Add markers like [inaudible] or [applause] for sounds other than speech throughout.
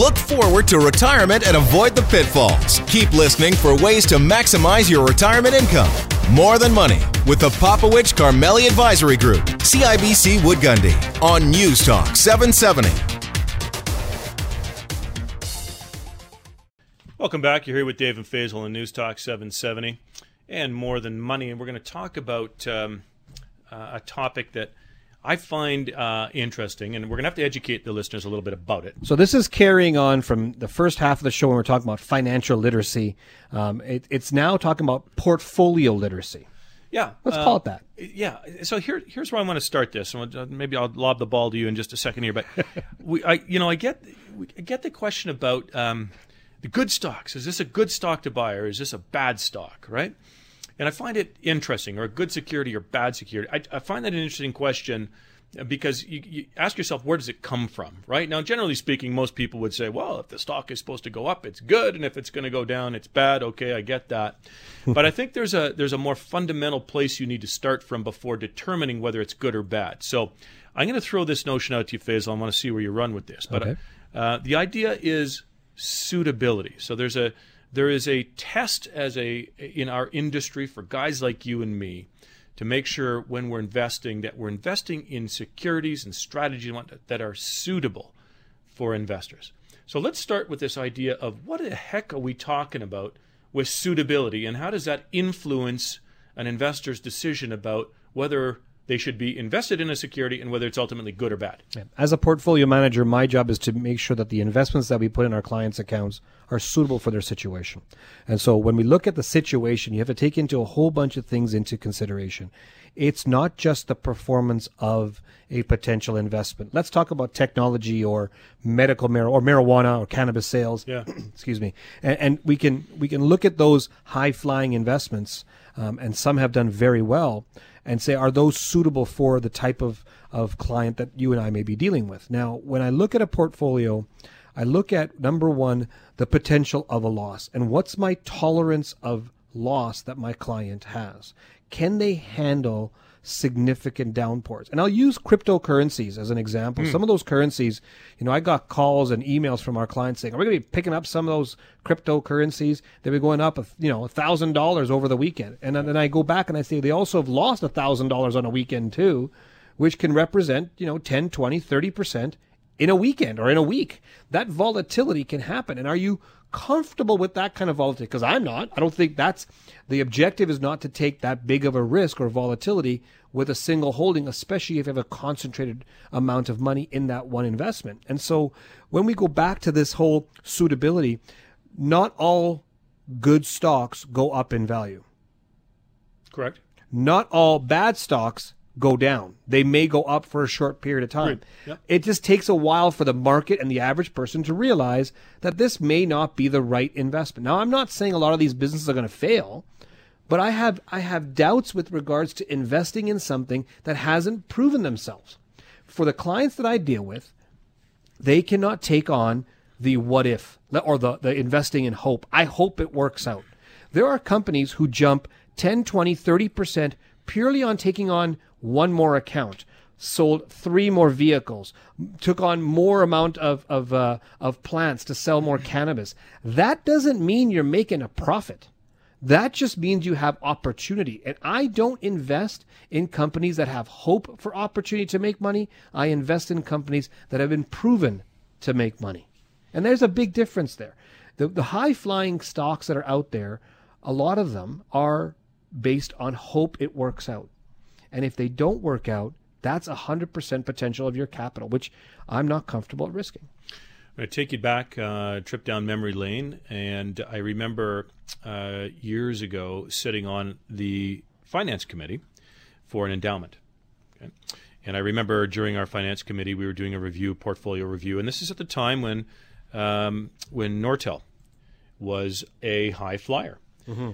Look forward to retirement and avoid the pitfalls. Keep listening for ways to maximize your retirement income. More Than Money with the Popowich Karmali Advisory Group, CIBC Wood Gundy, on News Talk 770. Welcome back. You're here with Dave and Faisal on News Talk 770 and More Than Money. And we're going to talk about um, uh, a topic that I find uh, interesting, and we're going to have to educate the listeners a little bit about it. So this is carrying on from the first half of the show when we're talking about financial literacy. Um, it, it's now talking about portfolio literacy. Yeah, let's uh, call it that. Yeah. So here, here's where I want to start this. and Maybe I'll lob the ball to you in just a second here, but [laughs] we, I, you know, I get, I get the question about um, the good stocks. Is this a good stock to buy, or is this a bad stock? Right. And I find it interesting, or good security or bad security. I, I find that an interesting question because you, you, ask yourself, where does it come from, right? Now, generally speaking, most people would say, well, if the stock is supposed to go up, it's good, and if it's going to go down, it's bad. Okay, I get that. but I think there's a there's a more fundamental place you need to start from before determining whether it's good or bad. So I'm going to throw this notion out to you, Faisal. I want to see where you run with this. But okay. uh, the idea is suitability. So there's a there is a test as a in our industry for guys like you and me to make sure when we're investing that we're investing in securities and strategies that are suitable for investors. So let's start with this idea of what the heck are we talking about with suitability and how does that influence an investor's decision about whether they should be invested in a security and whether it's ultimately good or bad. As a portfolio manager, my job is to make sure that the investments that we put in our clients' accounts are suitable for their situation. And so when we look at the situation, you have to take into a whole bunch of things into consideration. It's not just the performance of a potential investment. Let's talk about technology or medical mar- or marijuana or cannabis sales. Yeah. [clears throat] Excuse me. And, and, we can we can look at those high flying investments, um, and some have done very well and say, are those suitable for the type of, of client that you and I may be dealing with? Now, when I look at a portfolio, I look at number one, the potential of a loss and what's my tolerance of loss that my client has. Can they handle significant downpours. And I'll use cryptocurrencies as an example. Mm. Some of those currencies, you know, I got calls and emails from our clients saying, "Are we going to be picking up some of those cryptocurrencies? They were going up, you know, a thousand dollars over the weekend." And then I go back and I say they also have lost a thousand dollars on a weekend too, which can represent, you know, 10, 20, 30 percent in a weekend or in a week. That volatility can happen. And are you comfortable with that kind of volatility because I'm not. I don't think that's the objective is not to take that big of a risk or volatility with a single holding, especially if you have a concentrated amount of money in that one investment. And so when we go back to this whole suitability, not all good stocks go up in value. Correct. Not all bad stocks go down. They may go up for a short period of time. Yep. It just takes a while for the market and the average person to realize that this may not be the right investment. Now, I'm not saying a lot of these businesses are going to fail, but I have I have doubts with regards to investing in something that hasn't proven themselves. For the clients that I deal with, they cannot take on the what if or the, the investing in hope. I hope it works out. There are companies who jump 10, 20, 30% purely on taking on one more account, sold three more vehicles, took on more amount of of uh, of plants to sell more cannabis. That doesn't mean you're making a profit. That just means you have opportunity. And I don't invest in companies that have hope for opportunity to make money. I invest in companies that have been proven to make money. And there's a big difference there. The, the high flying stocks that are out there, a lot of them are based on hope it works out. And if they don't work out, that's 100% potential of your capital, which I'm not comfortable at risking. I'm going to take you back uh, trip down memory lane. And I remember uh, years ago sitting on the finance committee for an endowment. Okay? And I remember during our finance committee, we were doing a review, portfolio review. And this is at the time when, um, when Nortel was a high flyer. Mm-hmm.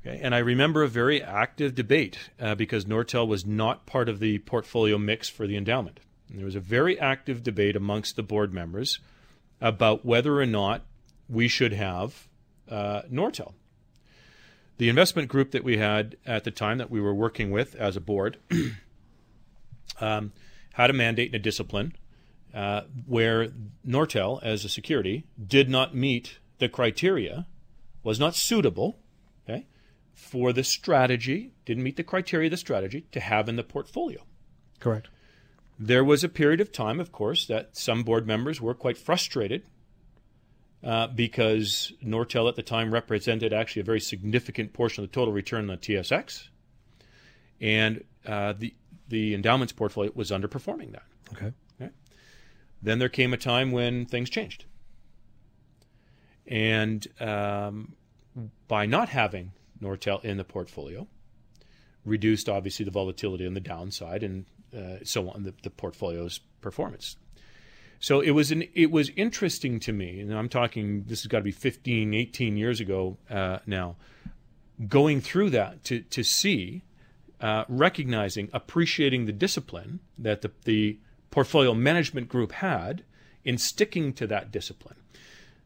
Okay, and I remember a very active debate uh, because Nortel was not part of the portfolio mix for the endowment. And there was a very active debate amongst the board members about whether or not we should have uh, Nortel. The investment group that we had at the time that we were working with as a board [clears throat] um, had a mandate and a discipline uh, where Nortel, as a security, did not meet the criteria, was not suitable, for the strategy, didn't meet the criteria of the strategy to have in the portfolio. Correct. There was a period of time, of course, that some board members were quite frustrated uh, because Nortel at the time represented actually a very significant portion of the total return on the TSX, and uh, the the endowments portfolio was underperforming that. Okay. okay. Then there came a time when things changed, and um, by not having Nortel in the portfolio, reduced obviously the volatility on the downside and uh, so on the, the portfolio's performance. So it was an it was interesting to me, and I'm talking this has got to be 15, 18 years ago uh, now, going through that to to see, uh, recognizing, appreciating the discipline that the, the portfolio management group had in sticking to that discipline.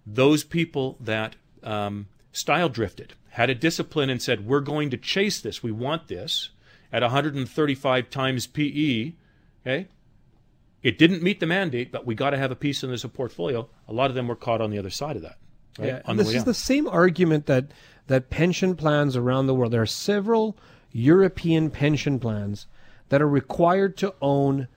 Those people that um, style drifted had a discipline and said, "We're going to chase this. We want this." At 135 times PE, okay, it didn't meet the mandate, but we got to have a piece in this portfolio. A lot of them were caught on the other side of that. Right? Yeah, on this is the same argument that that pension plans around the world. There are several European pension plans that are required to own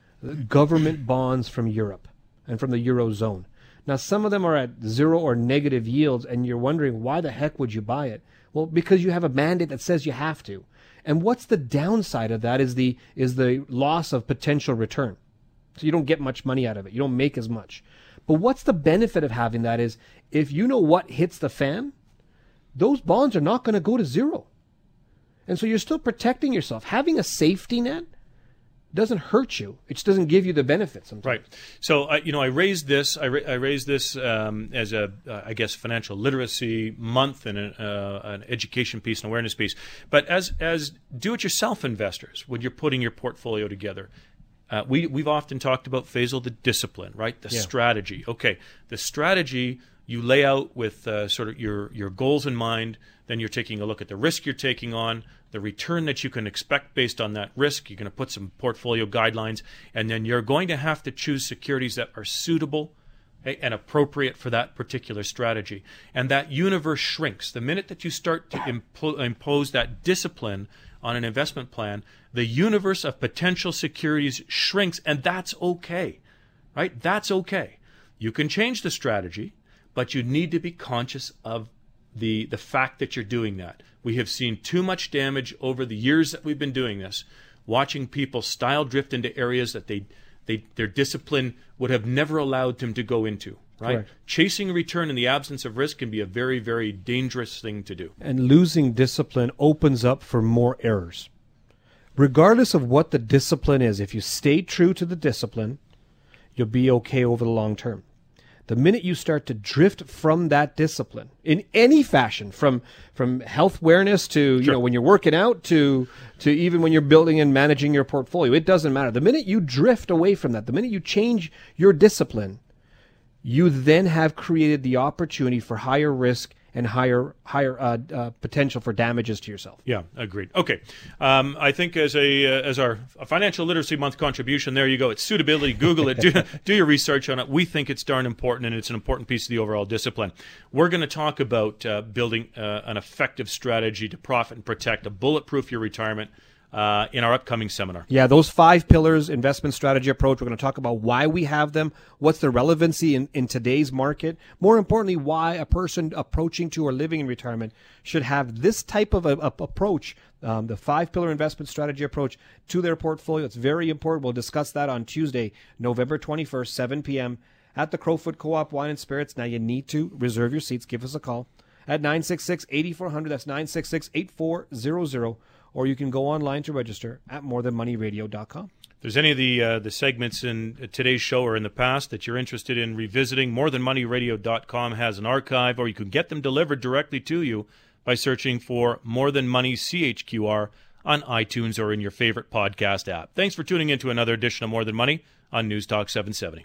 government bonds from Europe and from the eurozone. Now, some of them are at zero or negative yields, and you're wondering why the heck would you buy it? Well, because you have a mandate that says you have to. And what's the downside of that is the is the loss of potential return. So you don't get much money out of it. You don't make as much. But what's the benefit of having that is if you know what hits the fan, those bonds are not going to go to zero. And so you're still protecting yourself. Having a safety net doesn't hurt you. It just doesn't give you the benefits. Sometimes. Right. So I, you know, I raised this. I, ra- I raised this um, as a, uh, I guess, financial literacy month and a, uh, an education piece and awareness piece. But as as do-it-yourself investors, when you're putting your portfolio together, uh, we we've often talked about Faisal the discipline, right? The Yeah. strategy. Okay, the strategy you lay out with uh, sort of your your goals in mind. Then you're taking a look at the risk you're taking on, the return that you can expect based on that risk. You're going to put some portfolio guidelines, and then you're going to have to choose securities that are suitable okay, and appropriate for that particular strategy. And that universe shrinks the minute that you start to impo- impose that discipline on an investment plan. The universe of potential securities shrinks, and that's okay right? That's okay. You can change the strategy, but you need to be conscious of the the fact that you're doing that. We have seen too much damage over the years that we've been doing this, watching people style drift into areas that they they their discipline would have never allowed them to go into. Right? Correct. Chasing a return in the absence of risk can be a very, very dangerous thing to do. and losing discipline opens up for more errors. Regardless of what the discipline is, if you stay true to the discipline, you'll be okay over the long term. The minute you start to drift from that discipline in any fashion, from from health awareness to you know when you're working out to to even when you're building and managing your portfolio, it doesn't matter. The minute you drift away from that, the minute you change your discipline, you then have created the opportunity for higher risk and higher higher uh, uh, potential for damages to yourself. Yeah, agreed. Okay, um, I think as a uh, as our financial literacy month contribution, there you go. It's suitability. Google it. Do, [laughs] do your research on it. We think it's darn important, and it's an important piece of the overall discipline. We're going to talk about uh, building uh, an effective strategy to profit and protect, to bulletproof your retirement uh, in our upcoming seminar. Yeah, those five pillars investment strategy approach. We're going to talk about why we have them, what's the relevancy in, in today's market. More importantly, why a person approaching to or living in retirement should have this type of a, a- approach, um, the five pillar investment strategy approach to their portfolio. It's very important. We'll discuss that on Tuesday, November 21st, 7 p.m. at the Crowfoot Co op Wine and Spirits. Now, you need to reserve your seats. Give us a call at 966 8400. That's 966 8400. Or you can go online to register at morethanmoneyradio.com. If there's any of the uh, the segments in today's show or in the past that you're interested in revisiting, morethanmoneyradio.com has an archive, or you can get them delivered directly to you by searching for More Than Money CHQR on iTunes or in your favorite podcast app. Thanks for tuning in to another edition of More Than Money on News Talk 770.